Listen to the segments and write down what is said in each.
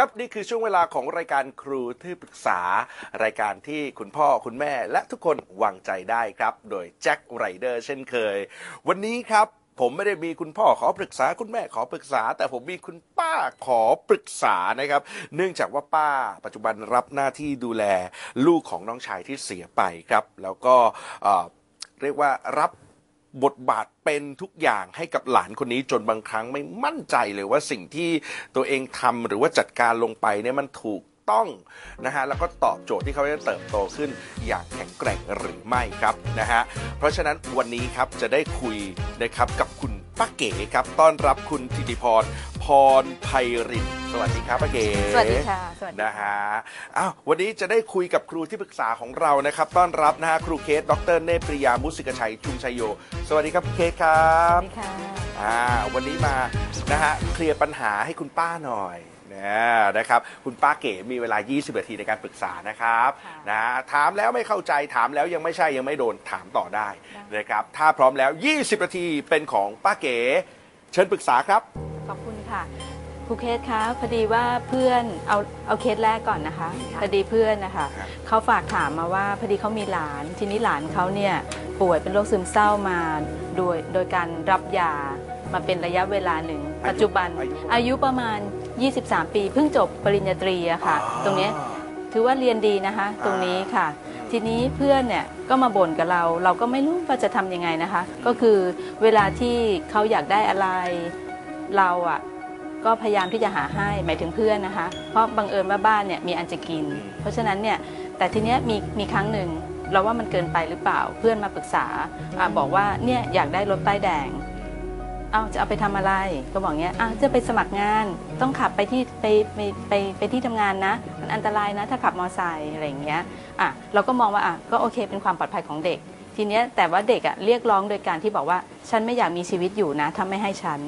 ครับ นี่คือช่วงเวลาของรายการครูที่ปรึกษา รายการที่คุณพ่อคุณแม่และทุกคนวางใจได้ครับ โดยแจ็คไรเดอร์เช่นเคย วันนี้ครับผมไม่ได้มีคุณพ่อขอปรึกษาคุณแม่ขอปรึกษา แต่ผมมีคุณป้าขอปรึกษานะครับ เนื่องจากว่าป้าปัจจุบันรับหน้าที่ดูแลลูกของน้องชายที่เสียไปครับ แล้วก็เรียกว่ารับ บทบาทเป็นทุกอย่างให้กับหลานคนนี้จนบางครั้งไม่มั่นใจเลยว่าสิ่งที่ตัวเองทำหรือว่าจัดการลงไปเนี่ยมันถูกต้องนะฮะแล้วก็ตอบโจทย์ที่เขาจะเติบโตขึ้นอย่างแข็งแกร่งหรือไม่ครับนะฮะเพราะฉะนั้นวันนี้ครับจะได้คุยนะครับกับคุณป้าเก๋ครับต้อนรับคุณธิติพร พรไพรินทร์สวัสดีครับป้าเก๋สวัสดีค่ะสวัสดีนะฮะอ้าววันนี้จะได้คุยกับครูที่ปรึกษาของเรานะครับ ต้อนรับนะฮะครูเคสดรเนตรปริยามุสิกชัยชุมชัยโย สวัสดีครับครูเคสครัสบวัสดีค่ะอ่าวันนี้มานะฮะเคลียร์ปัญหาให้คุณป้าหน่อยนะนะครับคุณป้าเก๋มีเวลา 20 นาทีในการปรึกษานะครับค่ะนะถามแล้วไม่เข้าใจถามแล้วยังไม่ใช่ยังไม่โดนถามต่อได้นะครับถ้าพร้อมแล้ว 20 นาทีเป็นของป้าเก๋เชิญปรึกษาครับขอบคุณ ค่ะครูเคสคะพอดีว่าเพื่อนเอาเอาเคสแรกก่อนนะคะพอดีเพื่อนนะคะครับ เขาฝากถามมาว่าพอดีเขามีหลาน ทีนี้หลานเขาเนี่ยป่วยเป็นโรคซึมเศร้ามาโดยโดยการรับยามาเป็นระยะเวลาหนึ่งปัจจุบันอายุ อายุประมาณ 23 ปี เพิ่งจบปริญญาตรีอะค่ะอ๋อตรงเนี้ย ถือว่าเรียนดีนะคะ ตรงนี้ค่ะ ทีนี้เพื่อนเนี่ยก็มาบ่นกับเรา เราก็ไม่รู้ว่าจะทำยังไงนะคะ ก็คือเวลาที่เขาอยากได้อะไร เราอะ ก็พยายามที่จะหาให้หมายถึงเพื่อนนะคะ เพราะบังเอิญว่าบ้านเนี่ยมีอันจะกิน เพราะฉะนั้นเนี่ยแต่ทีเนี้ยมีมีครั้งหนึ่งเราว่ามันเกินไปหรือเปล่าเพื่อนมาปรึกษาอะบอกว่าเนี่ยอยากได้รถป้ายแดงเอาจะเอาไปทำอะไรก็บอกเงี้ยอ้าวจะไปสมัครงานต้องขับไปที่ไปไปไปไปที่ทำงานนะ มันอันตรายนะ ถ้าขับมอไซค์อะไรอย่างเงี้ยอะเราก็มองว่าอะก็โอเคเป็นความปลอดภัยของเด็ก ทีเนี้ยแต่ว่าเด็กอะเรียกร้องโดยการที่บอกว่า ฉันไม่อยากมีชีวิตอยู่นะถ้าไม่ให้ฉัน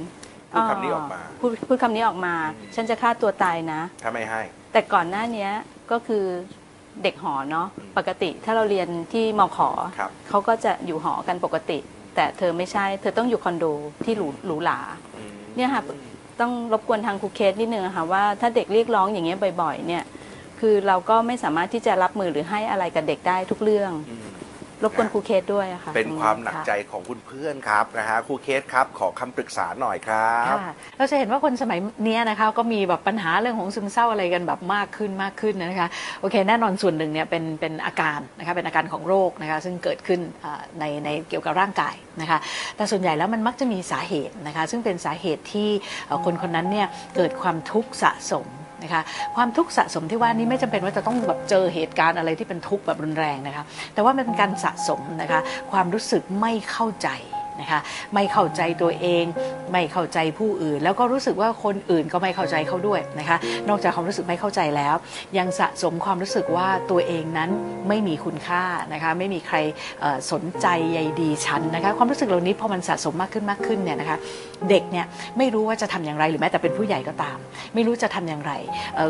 พูดคำนี้ออกมา พูดพูดคำนี้ออกมา ฉันจะฆ่าตัวตายนะ ถ้าไม่ให้ แต่ก่อนหน้าเนี้ยก็คือเด็กหอเนาะปกติถ้าเราเรียนที่มขครับเขาก็จะอยู่หอกันปกติ แต่เธอไม่ใช่ เธอต้องอยู่คอนโดที่หรูหรูหราอืมเนี่ยค่ะต้องรบกวนทางครูเคสนิดนึงอะค่ะว่าถ้าเด็กเรียกร้องอย่างเงี้ยบ่อย ๆ เนี่ย คือเราก็ไม่สามารถที่จะรับมือหรือให้อะไรกับเด็กได้ทุกเรื่องอืม รบกวนครูเคสด้วยอะค่ะเป็นตรงความหนักค่ะใจของคุณเพื่อนครับนะฮะครูเคสครับขอคำปรึกษาหน่อยครับ ค่ะเราจะเห็นว่าคนสมัยเนี้ยนะคะก็มีแบบปัญหาเรื่องของซึมเศร้าอะไรกันแบบมากขึ้นมากขึ้นนะคะโอเคแน่นอนส่วนหนึ่งเนี่ยเป็นเป็นอาการนะคะเป็นอาการของโรคนะคะซึ่งเกิดขึ้นอ่าในในเกี่ยวกับร่างกายนะคะแต่ส่วนใหญ่แล้วมันมักจะมีสาเหตุนะคะซึ่งเป็นสาเหตุที่เอ่อคนคนนั้นเนี่ยเกิดความทุกข์สะสม นะคะความทุกข์สะสมที่ว่านี้ไม่จำเป็นว่าจะต้องแบบเจอเหตุการณ์อะไรที่เป็นทุกข์แบบรุนแรงนะคะแต่ว่ามันเป็นการสะสมนะคะความรู้สึกไม่เข้าใจ นะคะไม่เข้าใจตัวเอง ไม่เข้าใจผู้อื่น แล้วก็รู้สึกว่าคนอื่นก็ไม่เข้าใจเขาด้วยนะคะนอกจากความรู้สึกไม่เข้าใจแล้ว ยังสะสมความรู้สึกว่าตัวเองนั้นไม่มีคุณค่านะคะไม่มีใครสนใจใยดีฉันนะคะความรู้สึกเหล่านี้พอมันสะสมมากขึ้นมากขึ้นเนี่ยนะคะเด็กเนี่ยไม่รู้ว่าจะทำอย่างไรหรือแม้แต่เป็นผู้ใหญ่ก็ตาม ไม่รู้จะทำอย่างไร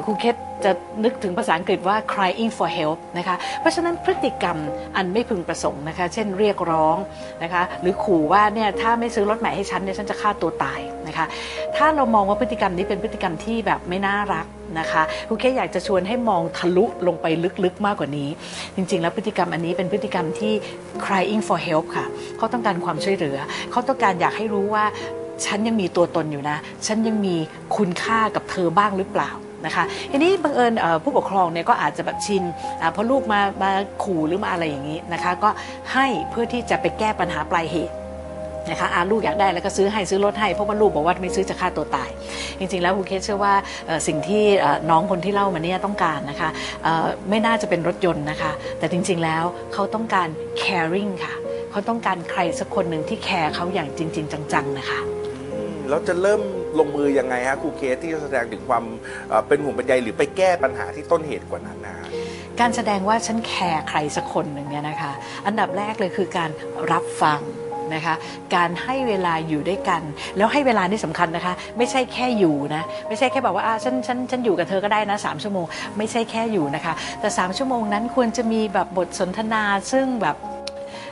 ครูเคสจะนึกถึงภาษาอังกฤษว่า crying for help นะคะเพราะฉะนั้นพฤติกรรมอันไม่พึงประสงค์นะคะเช่นเรียกร้องนะคะหรือขู่ว่าเนี่ยถ้าไม่ซื้อรถใหม่ให้ฉันเนี่ยฉันจะฆ่าตัวตายนะคะ ถ้าเรามองว่าพฤติกรรมนี้เป็นพฤติกรรมที่แบบไม่น่ารักนะคะครูเคสอยากจะชวนให้มองทะลุลงไปลึกๆมากกว่านี้ จริง ๆ แล้วพฤติกรรมอันนี้เป็นพฤติกรรมที่ crying for help ค่ะเขาต้องการความช่วยเหลือเขาต้องการอยากให้รู้ว่าฉันยังมีตัวตนอยู่นะ ฉันยังมีคุณค่ากับเธอบ้างหรือเปล่านะคะทีนี้บังเอิญเอ่อผู้ปกครองเนี่ยก็อาจจะแบบชินเพราะลูกมามาขู่หรือมาอะไรอย่างนี้นะคะ ก็ให้เพื่อที่จะไปแก้ปัญหาปลายเหตุ นะคะอาลูกอยากได้แล้วก็ซื้อให้ซื้อรถให้เพราะว่าลูกบอกว่าไม่ซื้อจะฆ่าตัวตาย จริงๆแล้วครูเคสเชื่อว่าเอ่อสิ่งที่เอ่อน้องคนที่เล่ามาเนี่ยต้องการนะคะเอ่อไม่น่าจะเป็นรถยนต์นะคะ แต่จริงๆแล้วเขาต้องการ caring ค่ะเขาต้องการใครสักคนหนึ่งที่แคร์เขาอย่างจริง ๆ จังๆนะคะอืมแล้วจะเริ่มลงมือยังไงฮะครูเกศที่จะแสดงถึงความเอ่อเป็นห่วงเป็นใยหรือไปแก้ปัญหาที่ต้นเหตุกว่านั้นนะฮะการแสดงว่าฉันแคร์ใครสักคนหนึ่งเนี่ยนะคะ อันดับแรกเลยคือการรับฟัง นะคะการให้เวลาอยู่ด้วยกัน แล้วให้เวลานี่สำคัญนะคะ ไม่ใช่แค่อยู่นะไม่ใช่แค่บอกว่าอ่าฉันฉันฉันอยู่กับเธอก็ได้นะสามชั่วโมง ไม่ใช่แค่อยู่นะคะ แต่สามชั่วโมงนั้นควรจะมีแบบบทสนทนาซึ่งแบบ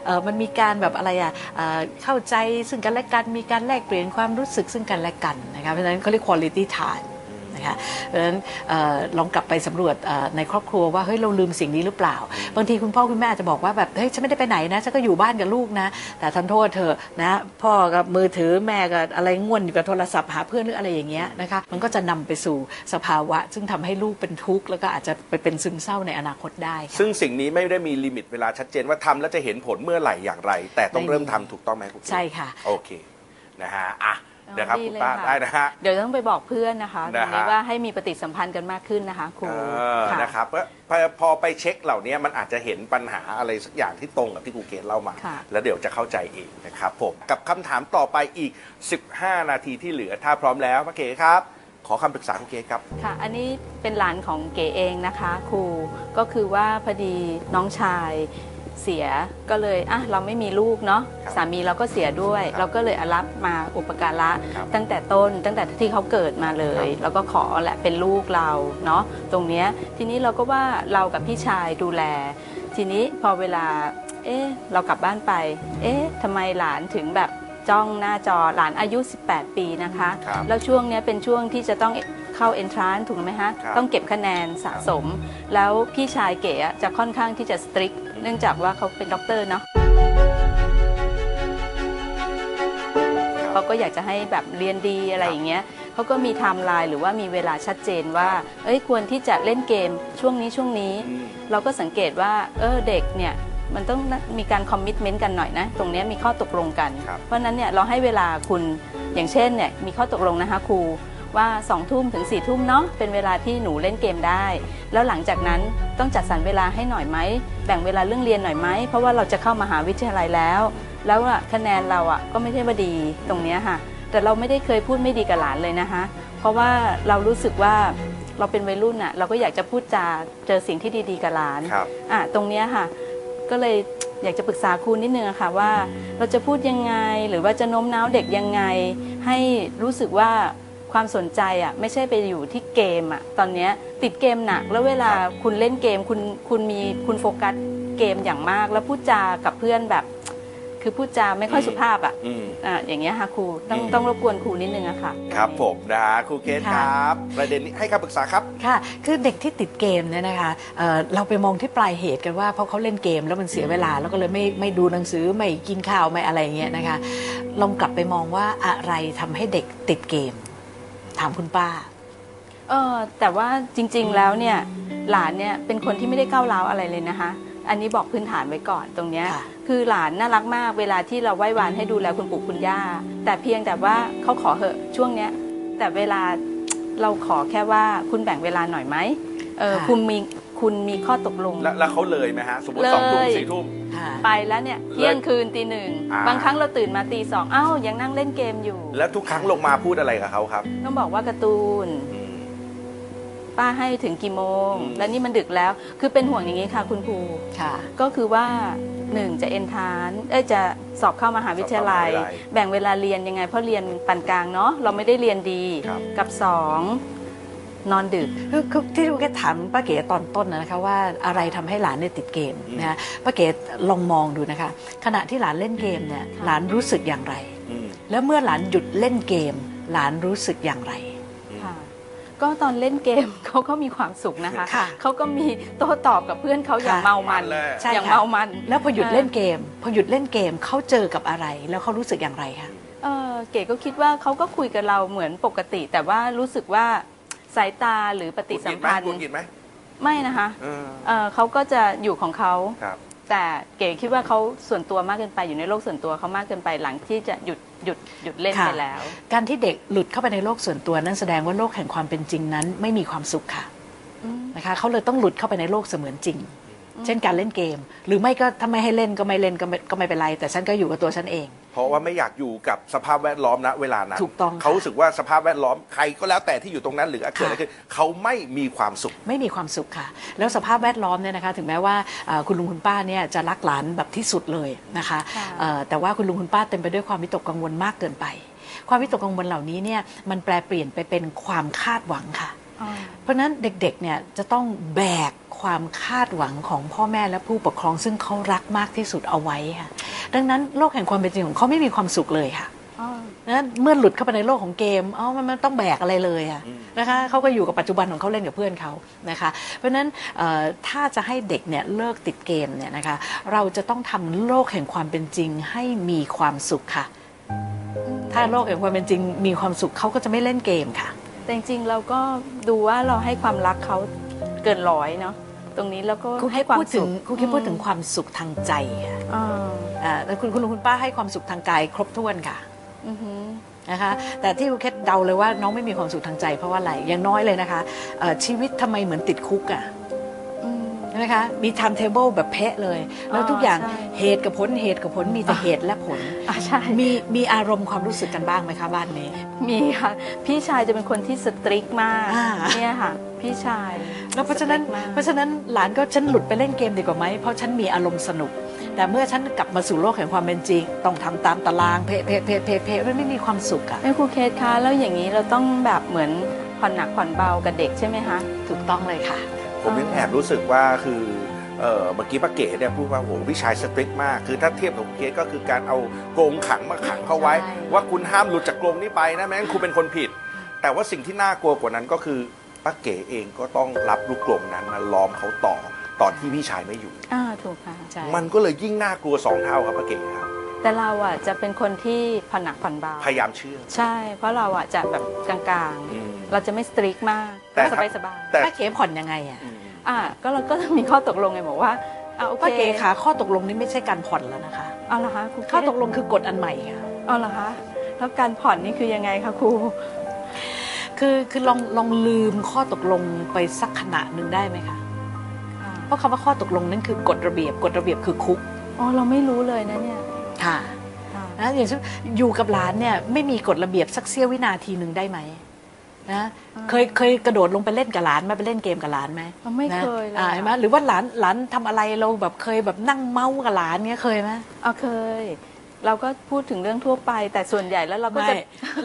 เออมันมีการแบบอะไรอะเอ่อเข้าใจซึ่งกันและกันมีการแลกเปลี่ยนความรู้สึกซึ่งกันและกันนะคะเพราะฉะนั้นเขาเรียก quality time นะคะนะคะเพราะฉะนั้นเอ่อลองกลับไปสำรวจเอ่อในครอบครัวว่าเฮ้ยเราลืมสิ่งนี้หรือเปล่า บางทีคุณพ่อคุณแม่อาจจะบอกว่าแบบเฮ้ยฉันไม่ได้ไปไหนนะฉันก็อยู่บ้านกับลูกนะ แต่ทำโทษเธอะนะพ่อกับมือถือแม่กับอะไรง่วนอยู่กับโทรศัพท์หาเพื่อนหรืออะไรอย่างเงี้ยนะคะมันก็จะนำไปสู่สภาวะ ซึ่งทำให้ลูกเป็นทุกข์แล้วก็อาจจะไปเป็นซึมเศร้าในอนาคตได้ค่ะซึ่งสิ่งนี้ไม่ได้มีลิมิตเวลาชัดเจนว่าทำแล้วจะเห็นผลเมื่อไหร่อย่างไร แต่ต้องไม่มีเริ่มทำถูกต้องไหมคุณใช่ค่ะโอเคนะฮะอะ เดี๋ยวครับดีคุณเลยป้าค่ะได้นะฮะ เดี๋ยวต้องไปบอกเพื่อนนะคะตนะรงฮะนี้ว่าให้มีปฏิสัมพันธ์กันมากขึ้นนะคะครูเออค่ะ นะครับเพราะพอพอไปเช็คเหล่านี้มันอาจจะเห็นปัญหาอะไรสักอย่างที่ตรงกับที่ครูเกศเล่ามา ค่ะ แล้วเดี๋ยวจะเข้าใจเองนะครับผม กับคำถามต่อไปอีก 15 นาทีที่เหลือถ้าพร้อมแล้วพระเกศครับ ขอคำปรึกษาครูเกศครับ ค่ะ อันนี้เป็นหลานของเก๋เองนะคะครู ก็คือว่าพอดีน้องชาย เสียก็เลยอะเราไม่มีลูกเนาะครับสามีเราก็เสียด้วย ครับเราก็เลยเอารับมาอุปการะครับตั้งแต่ต้น ตั้งแต่ที่เขาเกิดมาเลย ครับ แล้วก็ขอแหละเป็นลูกเราเนาะตรงเนี้ยทีนี้เราก็ว่าเรากับพี่ชายดูแล ทีนี้พอเวลา เอ๊ะเรากลับบ้านไป เอ๊ะทำไมหลานถึงแบบจ้องหน้าจอหลานอายุ 18 ปีนะคะ ครับ แล้วช่วงเนี้ยเป็นช่วงที่จะต้อง เข้าเอนทรานซ์ถูกไหมฮะ ครับต้องเก็บคะแนนสะสม แล้วพี่ชายเก๋อะจะค่อนข้างที่จะ strict เนื่องจากว่าเขาเป็นด็อกเตอร์เนาะเขาก็อยากจะให้แบบเรียนดีอะไรอย่างเงี้ยเขาก็มีไทม์ไลน์หรือว่ามีเวลาชัดเจนว่า เอ้ยควรที่จะเล่นเกมช่วงนี้ช่วงนี้ อืม เราก็สังเกตว่าเออเด็กเนี่ยมันต้องมีการคอมมิชเมนต์กันหน่อยนะ ตรงเนี้ยมีข้อตกลงกัน ครับ เพราะฉะนั้นเนี่ยเราให้เวลาคุณอย่างเช่นเนี่ยมีข้อตกลงนะคะครู ว่า2องทุ่มถึง4ี่ทุ่มเนาะเป็นเวลาที่หนูเล่นเกมได้ แล้วหลังจากนั้นต้องจัดสรรเวลาให้หน่อยไหมแบ่งเวลาเรื่องเรียนหน่อยไหมเพราะว่าเราจะเข้ามหาวิทยาลัยแล้ว แล้วอะคะแนนเราอะก็ไม่ใช่ว่าดีตรงเนี้ยค่ะแต่เราไม่ได้เคยพูดไม่ดีกับหลานเลยนะคะ เพราะว่าเรารู้สึกว่าเราเป็นวัยรุ่นอะเราก็อยากจะพูดจาเจอสิ่งที่ดี ๆ กับหลานครับอะตรงเนี้ยค่ะ ก็เลยอยากจะปรึกษาครูนิดนึงอะค่ะว่าเราจะพูดยังไงหรือว่าจะโน้มน้าวเด็กยังไง ให้รู้สึกว่า ความสนใจอะไม่ใช่ไปอยู่ที่เกมอะตอนเนี้ยติดเกมหนักแล้วเวลาคุณเล่นเกมคุณคุณมีคุณโฟกัสเกมอย่างมาก แล้วพูดจากับเพื่อนแบบ คือพูดจาไม่ค่อยสุภาพอะอืม อะอย่างเงี้ยค่ะครูต้องอืม ต้องรบกวนครูนิดนึงอะค่ะ ครับผมนะฮะครูเกศคค่ะ รับ ประเด็นนี้ให้คำปรึกษาครับ ค่ะ คือเด็กที่ติดเกมเนี่ยนะคะเอ่อเราไปมองที่ปลายเหตุกันว่าเพราะเขาเล่นเกมแล้วมันเสียเวลา แล้วก็เลยไม่ไม่ดูหนังสือไม่กินข้าวไม่อะไรอย่างเงี้ยนะคะ ลองกลับไปมองว่าอะไรทำให้เด็กติดเกม ถามคุณป้า เออแต่ว่าจริง ๆ แล้วเนี่ยหลานเนี่ยเป็นคนที่ไม่ได้ก้าวร้าวอะไรเลยนะคะ อันนี้บอกพื้นฐานไว้ก่อนตรงเนี้ยค่ะ คือหลานน่ารักมากเวลาที่เราไหว้วานให้ดูแลคุณปู่คุณย่า แต่เพียงแต่ว่าเขาขอเหอะช่วงเนี้ย แต่เวลาเราขอแค่ว่าคุณแบ่งเวลาหน่อยไหมเออคุณมี คุณมีข้อตกลง แล้วแล้วเขาเลยไหมฮะ สมมติเลยสองทุ่มสี่ทุ่ม ค่ะไปแล้วเนี่ยเที่ยงคืนตีหนึ่งอ่า บางครั้งเราตื่นมาตีสองอ้าวยังนั่งเล่นเกมอยู่ แล้วทุกครั้งลงมาพูดอะไรกับเขาครับต้องบอกว่าการ์ตูน อืม ป้าให้ถึงกี่โมง อืม แล้วนี่มันดึกแล้ว คือเป็นห่วงอย่างนี้ค่ะ คุณครูค่ะ ก็คือว่าหนึ่งจะเอนทานเอ้ยจะสอบเข้ามหาวิทยาลัย สอบเข้ามหาวิทยาลัยแบ่งเวลาเรียนยังไง เพราะเรียนปานกลางเนาะเราไม่ได้เรียนดี ครับ กับสอง นอนดึกคือคือที่ลูกแกถามป้าเก๋ตอนต้นนะนะคะว่าอะไรทำให้หลานเนี่ยติดเกมนะะป้าเก๋ลองมองดูนะคะ ขณะที่หลานเล่นเกมเนี่ยค่ะหลานรู้สึกอย่างไรอืมแล้วเมื่อหลานหยุดเล่นเกม หลานรู้สึกอย่างไรค่ะก็ตอนเล่นเกมเขาก็มีความสุขนะคะค่ะเขาก็มีโต้ตอบกับเพื่อนเขาอย่างค่ะเมามันมันเลยใช่อย่างค่ะเมามัน แล้วพอหยุดเล่นเกม พอหยุดเล่นเกมเขาเจอกับอะไร แล้วเขารู้สึกอย่างไรคะเออเก๋ก็คิดว่าเขาก็คุยกับเราเหมือนปกติ แต่ว่ารู้สึกว่า สายตาหรือปฏิสัมพันธ์กุดกินไหมไม่นะคะเออเออเขาก็จะอยู่ของเขา ครับ แต่เก๋คิดว่าเขาส่วนตัวมากเกินไปอยู่ในโลกส่วนตัวเขามากเกินไปหลังที่จะหยุดหยุดหยุดเล่นค่ะ ไปแล้ว การที่เด็กหลุดเข้าไปในโลกส่วนตัวนั่นแสดงว่าโลกแห่งความเป็นจริงนั้น ไม่มีความสุขค่ะอืมนะคะเขาเลยต้องหลุดเข้าไปในโลกเสมือนจริง เช่นการเล่นเกม หรือไม่ก็ถ้าไม่ให้เล่นก็ไม่เล่นก็ไม่ก็ไม่เป็นไร แต่ฉันก็อยู่กับตัวฉันเอง เพราะว่าไม่อยากอยู่กับสภาพแวดล้อมณเวลานั้นถูกต้องค่ะ เขารู้สึกว่าสภาพแวดล้อมใครก็แล้วแต่ที่อยู่ตรงนั้นหรือเกิดอะไรขึ้นเขาไม่มีความสุข ไม่มีความสุขค่ะ แล้วสภาพแวดล้อมเนี่ยนะคะ ถึงแม้ว่าเอ่อคุณลุงคุณป้าเนี่ยจะรักหลานแบบที่สุดเลยนะคะค่ะ เอ่อแต่ว่าคุณลุงคุณป้าเต็มไปด้วยความวิตกกังวลมากเกินไป ความวิตกกังวลเหล่านี้เนี่ยมันแปลเปลี่ยนไปเป็นความคาดหวังค่ะอ๋อเพราะฉะนั้นเด็กๆเนี่ยจะต้องแบก ความคาดหวังของพ่อแม่และผู้ปกครอง ซึ่งเขารักมากที่สุดเอาไว้ค่ะดังนั้นโลกแห่งความเป็นจริงของเขาไม่มีความสุขเลยค่ะอ๋อนะเมื่อหลุดเข้าไปในโลกของเกมเอ้ามันไม่ต้องแบกอะไรเลยอะอืมนะคะเขาก็อยู่กับปัจจุบันของเขาเล่นกับเพื่อนเขานะคะ เพราะฉะนั้นเอ่อถ้าจะให้เด็กเนี่ยเลิกติดเกมเนี่ยนะคะ เราจะต้องทำโลกแห่งความเป็นจริงให้มีความสุขค่ะ ถ้าโลกแห่งความเป็นจริง มีความสุขเขาก็จะไม่เล่นเกมค่ะ แต่จริงๆเราก็ดูว่าเราให้ความรักเขาเกินร้อยเนาะ ตรงนี้แล้วก็ครูให้แค่ความพูดถึสุงขครูแค่พูดถึงความสุขทางใจค่ะอ่าอ่าแล้วคุณคุณลุงคุณป้าให้ความสุขทางกายครบถ้วนค่ะอือหือนะคะแต่ที่ครูเคสเดาเลยว่าน้องไม่มีความสุขทางใจเพราะว่าอะไรอย่างน้อยเลยนะคะเอ่อชีวิตทำไมเหมือนติดคุกอะ่ะอืมใช่ไหมคะมี time table แบบเพะเลย แล้วทุกอย่างใช่เหตุกับผลเหตุกับผลมีแต่เหตุและผลอ่าใช่มีมีอารมณ์ความรู้สึกกันบ้างไหมคะบ้านนี้ มีค่ะ พี่ชายจะเป็นคนที่สตริกมากอ่าเนี่ยค่ะ พี่ชาย แล้วเพราะฉะนั้นสตกมากเพราะฉะนั้นหลานก็ฉันหลุดไปเล่นเกมดีกว่าไหมเพราะฉันมีอารมณ์สนุก แต่เมื่อฉันกลับมาสู่โลกแห่งความเป็นจริง ต้องทำตามตารางเพะเพะเพะเพะเพะมันไม่มีความสุขอะแม่ครูเคสคะแล้วอย่างนี้เราต้องแบบเหมือนผ่อนหนักผ่อนเบากับเด็กใช่ไหมคะถูกต้องเลยค่ะ ผมยังแอบรู้สึกว่าคือเออเมื่อกี้ป้าเก๋เนี่ยพูดว่าโหพี่ชายสตริกมาก คือถ้าเทียบกับคุณเกศก็คือการเอากรงขังมาขังเขาไว้ใช่ว่าคุณห้ามหลุดจากกรงนี้ไปนะแม้งั้นคุณเป็นคนผิด แต่ว่าสิ่งที่น่ากลัวกว่านั้นก็คือ ป้าเก๋เองก็ต้องรับลูกกรงนั้นมาล้อมเขาต่อตอนที่พี่ชายไม่อยู่ อ่าถูกค่ะใช่มันก็เลยยิ่งน่ากลัวสองเท่าครับป้าเก๋ครับ แต่เราอะจะเป็นคนที่ผ่อนหนักผ่อนเบาพยายามเชื่อ ใช่ เพราะเราอะจะแบบกลางอืม ๆ เราจะไม่สตริกมากแต่สบายสบายแต่ ป้าเก๋ผ่อนยังไงอะอืมๆอ่าก็เราก็มีข้อตกลงไงบอกว่าอ่าโอเคป้าเก๋ขาข้อตกลงนี้ไม่ใช่การผ่อนแล้วนะคะ เอาละคะครูเคสข้อตกลงคือกฎอันใหม่ค่ะ เอาละคะแล้วการผ่อนนี่คือยังไงคะครู คือคือลองลองลืมข้อตกลงไปสักขณะหนึ่งได้ไหมคะเพราะคำว่าข้อตกลงนั้นคือกฎระเบียบกฎระเบียบคือคุกอ๋อเราไม่รู้เลยนะเนี่ยค่ะค่ะนะอย่างเช่นอยู่กับหลานเนี่ยไม่มีกฎระเบียบสักเสี้ยววินาทีหนึ่งได้ไหมนะเคยเคยกระโดดลงไปเล่นกับหลานไหมไปเล่นเกมกับหลานไหมเราไม่นะเคยเลยอ่าเห็นไหมหรือว่าหลานหลานทำอะไรเราแบบเคยแบบนั่งเมาส์กับหลานเนี้ยเคยไหมเอาเคย เราก็พูดถึงเรื่องทั่วไป แต่ส่วนใหญ่แล้วเราก็ไม่จะ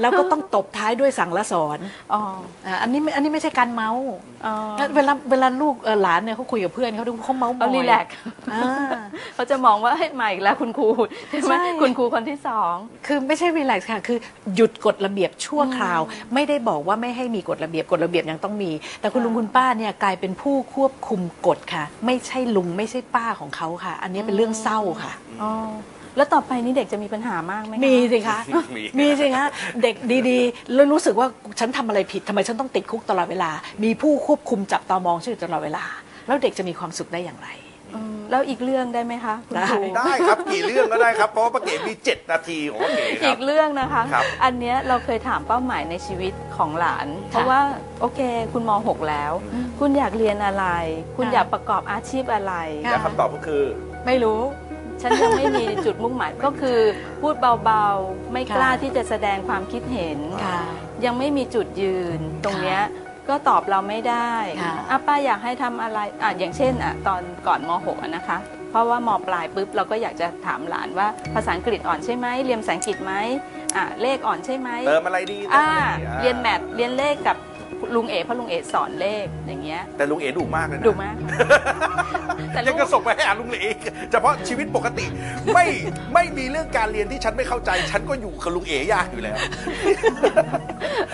แล้วก็ต้องตบท้ายด้วยสั่งและสอนอ๋ออ่าอันนี้ไม่อันนี้ไม่ใช่การเมาส์อ๋อเวลาเวลาลูกเอ่อหลานเนี่ยเขาคุยกับเพื่อนเขาดูเขาเมาส์มเอาอยรีแลกซ์อ่า เขาจะมองว่าเฮ้ยใหม่อีกแล้วคุณครูใช่ไหมใช่ คุณครูคนที่สอง คือไม่ใช่รีแลกซ์ค่ะ คือหยุดกฎระเบียบชั่วคราว ไม่ได้บอกว่าไม่ให้มีกฎระเบียบกฎระเบียบยังต้องมี แต่คุณลุงคุณป้าเนี่ยกลายเป็นผู้ควบคุมกฎค่ะ ไม่ใช่ลุงไม่ใช่ป้าของเขาค่ะ อันนี้เป็นเรื่องเศร้าค่ะ อ๋อ แล้วต่อไปนี้เด็กจะมีปัญหามากไหมคะมีสิคะ มี มีสิคะ เด็กดีๆแล้วรู้สึกว่าฉันทำอะไรผิดทำไมฉันต้องติดคุกตลอดเวลา มีผู้ควบคุมจับตามองชื่อตลอดเวลา แล้วเด็กจะมีความสุขได้อย่างไร อืมแล้วอีกเรื่องได้ไหมคะคุณได้ครู ได้ครับกี่เรื่องก็ได้ครับ เพราะว่าป้าเก๋มี 7 นาทีของป้าเก๋คอีรับ กเรื่องนะคะ ครับอันเนี้ยเราเคยถามเป้าหมายในชีวิตของหลาน เพราะว่าโอเค คุณม .6 แล้วคุณอยากเรียนอะไร คุณค่ะอยากประกอบอาชีพอะไรค่ะและคำตอบก็คือ ไม่รู้ ฉันยังไม่มีจุดมุ่งหมายก็คือ พูดเบาๆ ไม่กล้าค่ะที่จะแสดงความคิดเห็นค่ะยังไม่มีจุดยืนตรงเนี้ยก็ตอบเราไม่ได้ค่ะอะป้าอยากให้ทำอะไรอะอย่างเช่นอะตอนก่อนม .6 อะนะคะ เพราะว่ามปลายปุ๊บเราก็อยากจะถามหลานว่าภาษาอังกฤษอ่อนใช่ไหมเรียนภาษาอังกฤษไหมอะเลขอ่อนใช่ไหมเติมอะไรดีติมอ่าอะไรดีอ่าเรียนแมทเรียนเลขกับลุงเอ๋เพราะลุงเอ๋สอนเลขอย่างเงี้ยแต่ลุงเอ๋ดุมากเลยนะดูมาก แต่ยังลูก็กส่งไปให้อาลุงเอ๋เฉพาะชีวิตปกติ ไม่ไม่มีเรื่องการเรียนที่ฉันไม่เข้าใจ ฉันก็อยู่กับลุงเอ๋ยากอยู่แล้ว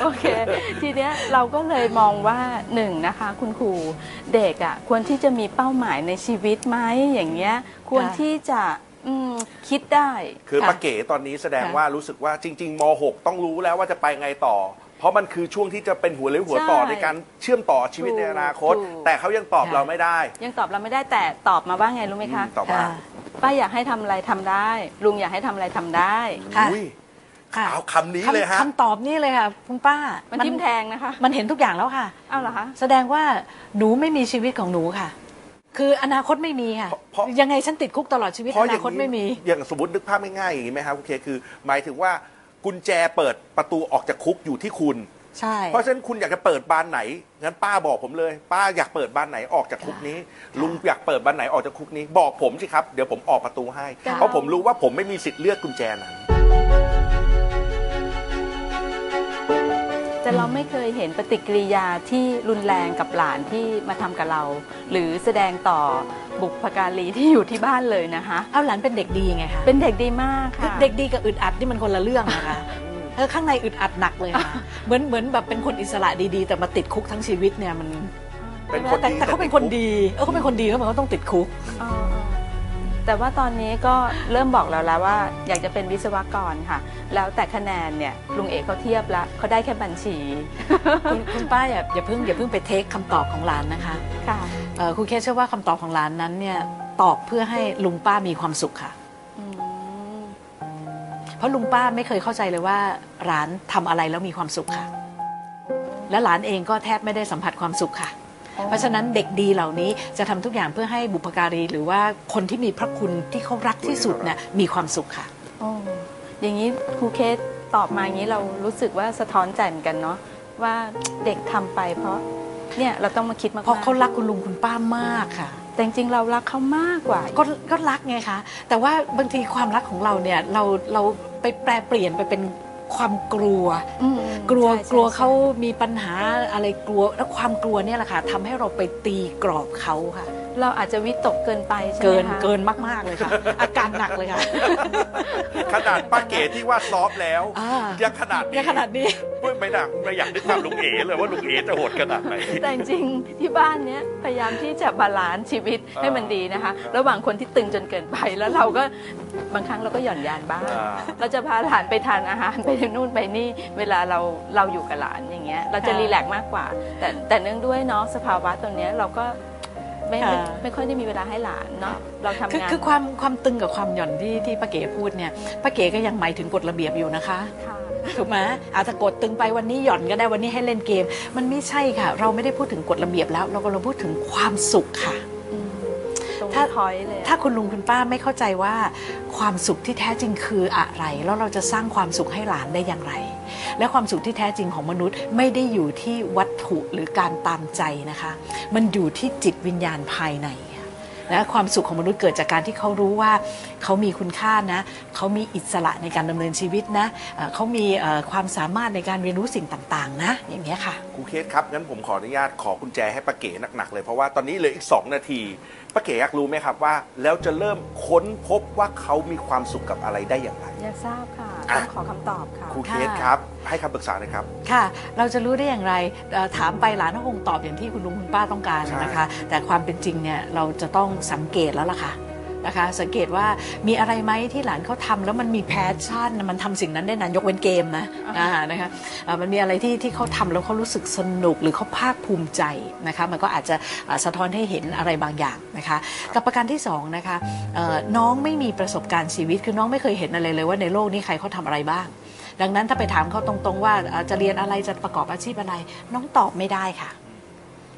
โอเค ทีเนี้ยเราก็เลยมองว่าหนึ่งนะคะ คุณครูเด็กอะควรที่จะมีเป้าหมายในชีวิตไหมอย่างเงี้ย ควรค่ะที่จะอืมคิดได้คือค่ะป้าเก๋ตอนนี้แสดงค่ะว่ารู้สึกว่าจริง ๆม .6 ต้องรู้แล้วว่าจะไปไงต่อ เพราะมันคือช่วงที่จะเป็นหัวเลี้ยวหัวต่อใช่ในการเชื่อมต่อชีวิตในอนาคต ถูก แต่เขายังตอบค่ะ เราไม่ได้ยังตอบเราไม่ได้แต่ตอบมาว่าไงรู้ไหมคะ อืมตอบว่าค่ะ ป้าอยากให้ทำอะไรทำได้ ลุงอยากให้ทำอะไรทำได้ ค่ะ อุ้ย ค่ะเอาคำนี้เลยฮะ คำตอบนี่เลยค่ะคุณป้า มัมันทิมแทงนะคะมันเห็นทุกอย่างแล้วค่ะเอาเหรอคะ แสดงว่าหนูไม่มีชีวิตของหนูค่ะ คืออนาคตไม่มีค่ะ เพราะเพราะยังไงฉันติดคุกตลอดชีวิตเพราะออนาย่างคตไม่มี อย่างสมมตินึกภาพง่ายๆอย่างนี้ไหมครับโอเคคือ หมายถึงว่า กุญแจเปิดประตูออกจากคุกอยู่ที่คุณ ใช่ เพราะฉะนั้นคุณอยากจะเปิดบานไหนงั้นป้าบอกผมเลย ป้าอยากเปิดบานไหนออกจากคุกนี้ ลุงอยากเปิดบานไหนออกจากคุกนี้ บอกผมสิครับเดี๋ยวผมออกประตูให้ค่ะเพราะผมรู้ว่าผมไม่มีสิทธิ์เลือกกุญแจนั้น แต่เราไม่เคยเห็นปฏิกิริยาที่รุนแรงกับหลานที่มาทำกับเรา หรือแสดงต่อบุพการีที่อยู่ที่บ้านเลยนะคะ เอาหลานเป็นเด็กดีไงคะเป็นเด็กดีมากคือค่ะ เด็กดีกับอึดอัดนี่มันคนละเรื่องนะคะเออข้างในอึดอัดหนักเลยค่ะเหมือนเหมือนแบบเป็นคนอิสระดีๆ แต่มาติดคุกทั้งชีวิตเนี่ยมันเป็นคนแต่ดีแต่เขาเป็นคนดีเออเขาเป็นคนดีเขาเหมือนเขาต้องติดคุกเออเออ แต่ว่าตอนนี้ก็เริ่มบอกเราแล้วว่าอยากจะเป็นวิศวกรค่ะ แล้วแต่คะแนนเนี่ยลุงเอกเขาเทียบแล้วเขาได้แค่บัญชี คุณคุณป้าอย่าอย่าเพิ่งอย่าเพิ่งไปเทคคำตอบของหลานนะคะค่ะเอ่อครูเคสเชื่อว่าคำตอบของหลานนั้นเนี่ยตอบเพื่อให้ลุงป้ามีความสุขค่ะ อืมเพราะลุงป้าไม่เคยเข้าใจเลยว่าหลานทำอะไรแล้วมีความสุขค่ะ และหลานเองก็แทบไม่ได้สัมผัสความสุขค่ะ เพราะฉะนั้นเด็กดีเหล่านี้จะทำทุกอย่างเพื่อให้บุพการี หรือว่าคนที่มีพระคุณที่เขารักที่สุดเนี่ยมีความสุขค่ะ โอ้อย่างนี้ครูเคสตอบมาอย่างนี้เรารู้สึกว่าสะท้อนใจเหมือนกันเนาะว่าเด็กทำไปเพราะเนี่ยเราต้องมาคิดมากๆเพราะเขารักคุณลุงคุณป้ามากค่ะ แต่จริงๆเรารักเขามากกว่า ก็ก็รักไงคะ แต่ว่าบางทีความรักของเราเนี่ยเราเราไปแปลเปลี่ยนไปเป็น ความกลัวอืมกลัวใช่ใช่กลัวใช่เขามีปัญหาอะไรกลัว แล้วความกลัวเนี่ยแหละค่ะทำให้เราไปตีกรอบเขาค่ะ เราอาจจะวิตกเกินไปใช่ไหมเกินคะเกินมาก ๆ เลยค่ะ อาการหนักเลยค่ะ ขนาดป้าเก๋ที่ว่า soft แล้วอ่ายังขนาดนี้เนี่ยขนาดนี้ไม่ไม่น่าไม่อยากนึกภาพลุงเอ๋เลยว่าลุงเอ๋จะโหดขนาดไหน แต่จริงๆที่บ้านเนี้ยพยายามที่จะ balance ชีวิตให้มันดีนะคะ ระหว่างคนที่ตึงจนเกินไปแล้วเราก็บางครั้งเราก็หย่อนยานบ้าง อ่า เราจะพาหลานไปทานอาหารไปนู่นไปนี่เวลาเราเราอยู่กับหลานอย่างเงี้ยเราจะค่ะ รีแลกซ์มากกว่า แต่แต่เนื่องด้วยเนาะสภาวะตรงเนี้ยเราก็ ไม่ไม่ค่ะไม่ค่อยได้มีเวลาให้หลานเนาะเราทำคืองานคือความความตึงกับความหย่อนที่ที่ป้าเก๋พูดเนี่ยป้าเก๋ก็ยังหมายถึงกฎระเบียบอยู่นะคะ ค่ะ ถูกไหมอาจจะกดตึงไปวันนี้หย่อนก็ได้วันนี้ให้เล่นเกม มันไม่ใช่ค่ะ เราไม่ได้พูดถึงกฎระเบียบแล้ว เรากำลังพูดถึงความสุขค่ะ อืมตรงถ้า พอยเลยอะถ้าคุณลุงคุณป้าไม่เข้าใจว่าความสุขที่แท้จริงคืออะไร แล้วเราจะสร้างความสุขให้หลานได้อย่างไร และความสุขที่แท้จริงของมนุษย์ไม่ได้อยู่ที่วัตถุหรือการตามใจนะคะ มันอยู่ที่จิตวิญญาณภายในค่ะและความสุขของมนุษย์เกิดจากการที่เขารู้ว่าเขามีคุณค่านะเขามีอิสระในการดำเนินชีวิตนะเอ่อเขามีเอ่อความสามารถในการเรียนรู้สิ่งต่างๆ นะ อย่างนี้ยค่ะครูเกศครับงั้นผมขออนุญาตขอกุญแจให้ป้าเก๋หนักๆเลยเพราะว่าตอนนี้เหลืออีก 2 นาทีป้าเก๋อยากรู้ไหมครับว่า แล้วจะเริ่มค้นพบว่าเขามีความสุขกับอะไรได้อย่างไรอยากทราบค่ะอะ ต้องขอคำตอบค่ะ ครูเกศครับ ให้คำปรึกษาหน่อยครับ ค่ะ เราจะรู้ได้อย่างไรเอ่อถามไปหลานก็คงตอบอย่างที่คุณลุงคุณป้าต้องการใช่ นะคะ แต่ความเป็นจริงเนี่ยเราจะต้องสังเกตแล้วล่ะค่ะ นะคะ สังเกตว่ามีอะไรไหมที่หลานเขาทำแล้วมันมี passion มันทำสิ่งนั้นได้นานยกเว้นเกมนะอ่านะคะเอ่อมันมีอะไรที่ที่เขาทำแล้วเขารู้สึกสนุกหรือเขาภาคภูมิใจนะคะมันก็อาจจะอ่าสะท้อนให้เห็นอะไรบางอย่างนะคะ กับประการที่สองนะคะเอ่อน้องไม่มีประสบการณ์ชีวิตคือน้องไม่เคยเห็นอะไรเลยว่าในโลกนี้ใครเขาทำอะไรบ้าง ดังนั้นถ้าไปถามเขาตรงๆว่าเอ่อจะเรียนอะไรจะประกอบอาชีพอะไร น้องตอบไม่ได้ค่ะ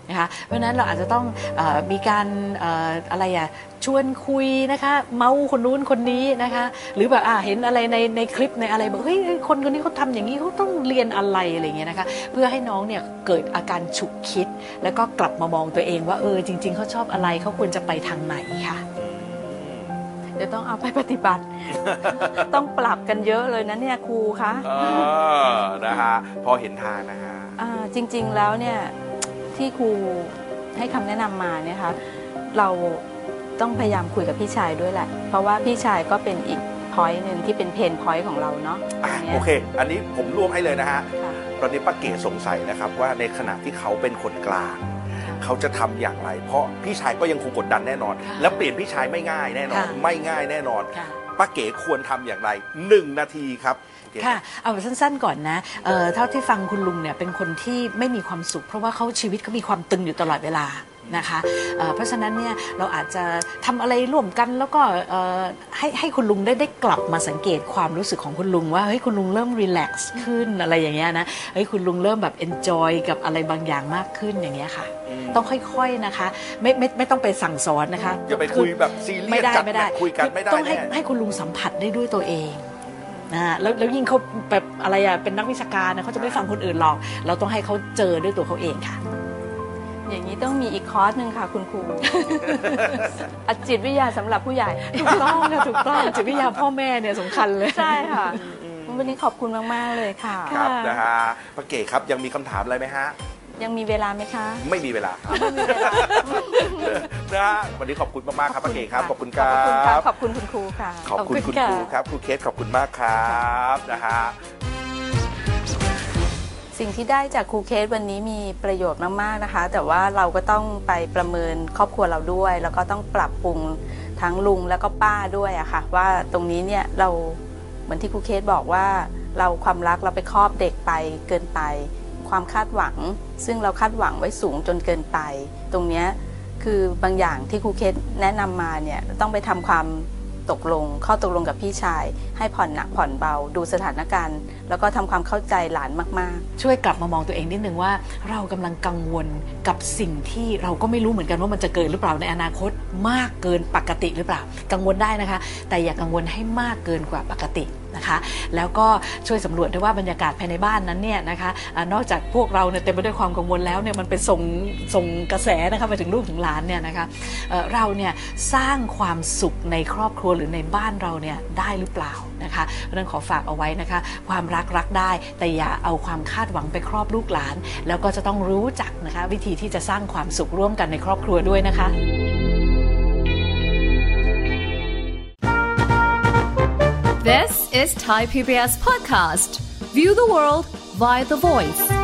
นะคะเพราะฉะนั้นเราอาจจะต้องเออมีการเอ่ออะไรอะชวนคุยนะคะเมาคนนู้นคนนี้นะคะหรือแบบอ่าเห็นอะไรในในคลิปในอะไรบอกเฮ้ยคนคนนี้เขาทำอย่างนี้เขาต้องเรียนอะไรอะไรอย่างเงี้ยนะคะเพื่อให้น้องเนี่ยเกิดอาการฉุกคิด แล้วก็กลับมามองตัวเองว่าเออจริง ๆเขาชอบอะไรเขาควรจะไปทางไหนค่ะเดี๋ยวต้องเอาไปปฏิบัติ ต้องปรับกันเยอะเลยนะเนี่ยครูคะเออนะฮะพอเห็นทางนะฮะอ่าจริง ๆแล้วเนี่ย ที่ครูให้คำแนะนำมาเนี่ยค่ะเราต้องพยายามคุยกับพี่ชายด้วยแหละ เพราะว่าพี่ชายก็เป็นอีก point หนึ่งที่เป็น pain point ของเราเนาะอะตรงนี้ยโอเค อันนี้ผมรวมให้เลยนะฮะ ค่ะ ตอนนี้ป้าเก๋สงสัยนะครับว่าในขณะที่เขาเป็นคนกลาง เขาจะทำอย่างไร เพราะพี่ชายก็ยังคงกดดันแน่นอน ค่ะแล้วเปลี่ยนพี่ชายไม่ง่ายแน่นอน ค่ะ ไม่ง่ายแน่นอนค่ะ ป้าเก๋ควรทำอย่างไรหนึ่งนาทีครับ เก๋ค่ะ เอาแบบสั้นๆก่อนนะเอ่อเท่าที่ฟังคุณลุงเนี่ยเป็นคนที่ไม่มีความสุข เพราะว่าเขาชีวิตเขามีความตึงอยู่ตลอดเวลานะคะเอ่อเพราะฉะนั้นเนี่ยเราอาจจะทำอะไรร่วมกันแล้วก็เอ่อให้ให้คุณลุงได้ได้กลับมาสังเกตความรู้สึกของคุณลุงว่าเฮ้ยคุณลุงเริ่มรีแลกซ์ขึ้นอะไรอย่างเงี้ยนะเฮ้ยคุณลุงเริ่มแบบเอนจอยกับอะไรบางอย่างมากขึ้นอย่างเงี้ยค่ะ อืม ต้องค่อยๆนะคะไม่ไม่ไม่ต้องไปสั่งสอนนะคะ อย่าไปคุยแบบซีเรียสไม่ได้จัดไม่ได้แบบคุยกันไม่ได้ต้องให้แน่ ให้คุณลุงสัมผัสได้ด้วยตัวเอง นะแล้วแล้วยิ่งเขาแบบอะไรอะเป็นนักวิชาการนะเขาจะไม่ฟังคนอื่นหรอก เราต้องให้เขาเจอด้วยตัวเขาเองค่ะ อย่างนี้ต้องมีอีกคอร์สหนึ่งค่ะ คุณครูอะจิตวิทยาสำหรับผู้ใหญ่ ถูกต้องค่ะถูกต้องจิตวิทยาพ่อแม่เนี่ยสำคัญเลยใช่ค่ะ วันนี้ขอบคุณมาก ๆ เลยค่ะ ครับค่ะนะฮะป้าเก๋ครับยังมีคำถามอะไรไหมฮะ ยังมีเวลาไหมคะ ไม่มีเวลาครับไม่มีเวลานะฮะวันนี้ขอบคุณมากๆครับป้าเก๋ครับขอบคุณครัขอบคุณค่ะบขอบคุณคุณครูค่ะ ขอบคุณขอบคุคุณณค่ะครูครับครูเคสขอบคุณมากครับนะฮะ สิ่งที่ได้จากครูเคสวันนี้มีประโยชน์มาก ๆ นะคะ แต่ว่าเราก็ต้องไปประเมินครอบครัวเราด้วย แล้วก็ต้องปรับปรุงทั้งลุงแล้วก็ป้าด้วยอะค่ะ ว่าตรงนี้เนี่ยเราเหมือนที่ครูเคสบอกว่า เราความรักเราไปครอบเด็กไปเกินไป ความคาดหวัง ซึ่งเราคาดหวังไว้สูงจนเกินไป ตรงนี้คือบางอย่างที่ครูเคสแนะนำมาเนี่ยต้องไปทำความตกลงข้อตกลงกับพี่ชาย ให้ผ่อนหนักผ่อนเบาดูสถานการณ์ แล้วก็ทำความเข้าใจหลานมากๆช่วยกลับมามองตัวเองนิดนึงว่า เรากำลังกังวลกับสิ่งที่เราก็ไม่รู้เหมือนกันว่ามันจะเกิดหรือเปล่าในอนาคตมากเกินปกติหรือเปล่า กังวลได้นะคะ แต่อย่ากังวลให้มากเกินกว่าปกตินะคะ แล้วก็ช่วยสำรวจด้วยว่าบรรยากาศภายในบ้านนั้นเนี่ยนะคะอ่านอกจากพวกเราเนี่ยเต็มไปด้วยความกังวลแล้วเนี่ยมันเป็นส่งส่งกระแสนะคะไปถึงลูกถึงหลานเนี่ยนะคะเอ่อเราเนี่ยสร้างความสุขในครอบครัวหรือในบ้านเราเนี่ยได้หรือเปล่า นะคะเพราะฉะนั้นขอฝากเอาไว้นะคะ ความรักรักได้ แต่อย่าเอาความคาดหวังไปครอบลูกหลาน แล้วก็จะต้องรู้จักนะคะ วิธีที่จะสร้างความสุขร่วมกันในครอบครัวด้วยนะคะ This is Thai PBS podcast. View the world via the voice.